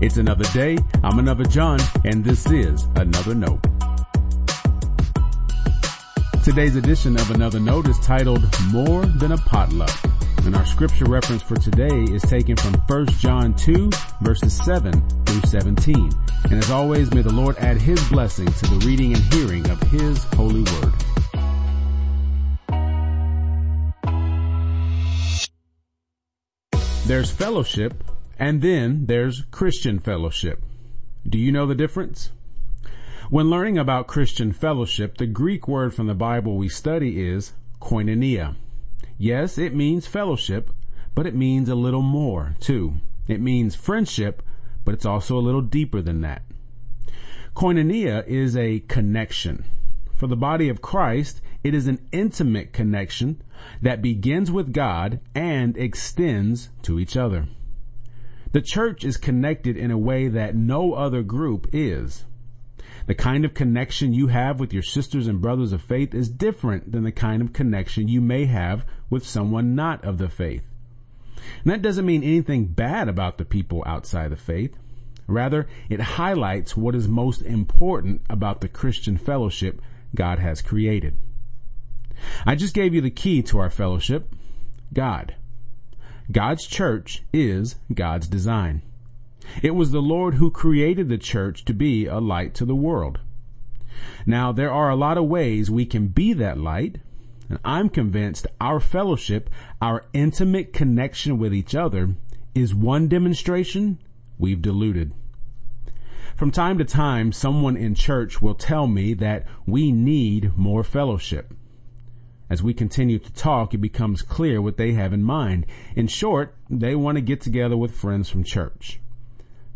It's another day. I'm another John, and this is another note. Today's edition of Another Note is titled More Than a Potluck. And our scripture reference for today is taken from 1 John 2 verses 7 through 17. And as always, may the Lord add his blessing to the reading and hearing of his holy word. There's fellowship and then there's Christian fellowship. Do you know the difference? When learning about Christian fellowship, the Greek word from the Bible we study is koinonia. Yes, it means fellowship, but it means a little more too. It means friendship, but it's also a little deeper than that. Koinonia is a connection. For the body of Christ, it is an intimate connection that begins with God and extends to each other. The church is connected in a way that no other group is. The kind of connection you have with your sisters and brothers of faith is different than the kind of connection you may have with someone not of the faith. And that doesn't mean anything bad about the people outside the faith. Rather, it highlights what is most important about the Christian fellowship God has created. I just gave you the key to our fellowship, God. God's church is God's design. It was the Lord who created the church to be a light to the world. Now, there are a lot of ways we can be that light, and I'm convinced our fellowship, our intimate connection with each other, is one demonstration we've diluted. From time to time, someone in church will tell me that we need more fellowship. As we continue to talk, it becomes clear what they have in mind. In short, they want to get together with friends from church.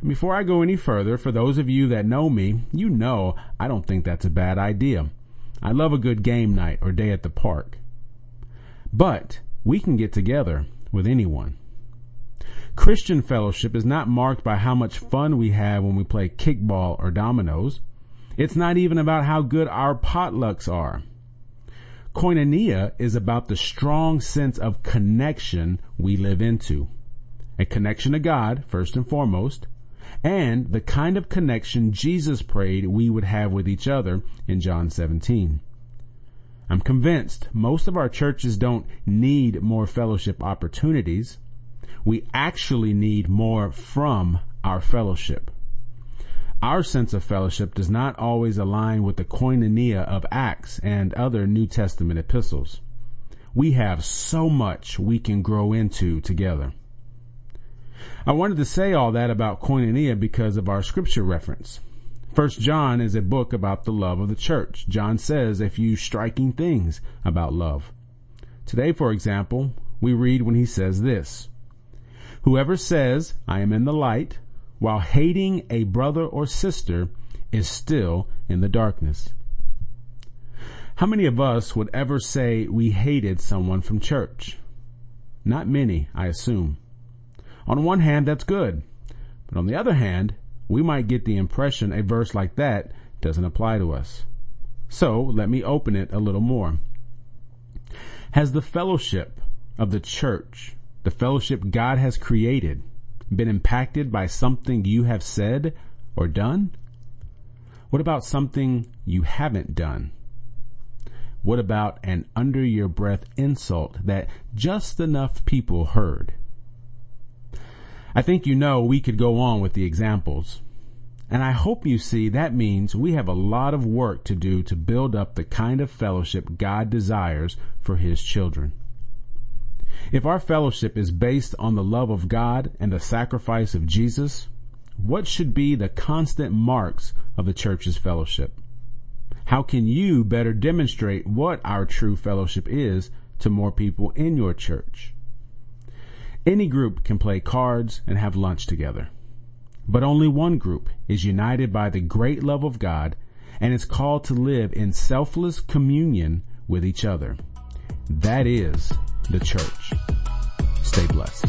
Before I go any further, for those of you that know me, you know I don't think that's a bad idea. I love a good game night or day at the park. But we can get together with anyone. Christian fellowship is not marked by how much fun we have when we play kickball or dominoes. It's not even about how good our potlucks are. Koinonia is about the strong sense of connection we live into. A connection to God, first and foremost, and the kind of connection Jesus prayed we would have with each other in John 17. I'm convinced most of our churches don't need more fellowship opportunities. We actually need more from our fellowship. Our sense of fellowship does not always align with the koinonia of Acts and other New Testament epistles. We have so much we can grow into together. I wanted to say all that about koinonia because of our scripture reference. First John is a book about the love of the church. John says a few striking things about love. Today, for example, we read when he says this, Whoever says, I am in the light, while hating a brother or sister is still in the darkness. How many of us would ever say we hated someone from church? Not many, I assume. On one hand, that's good. But on the other hand, we might get the impression a verse like that doesn't apply to us. So let me open it a little more. Has the fellowship of the church, the fellowship God has created, been impacted by something you have said or done? What about something you haven't done? What about an under your breath insult that just enough people heard? I think you know we could go on with the examples. And I hope you see that means we have a lot of work to do to build up the kind of fellowship God desires for His children. If our fellowship is based on the love of God and the sacrifice of Jesus, what should be the constant marks of the church's fellowship? How can you better demonstrate what our true fellowship is to more people in your church? Any group can play cards and have lunch together. But only one group is united by the great love of God and is called to live in selfless communion with each other. That is the church. Stay blessed.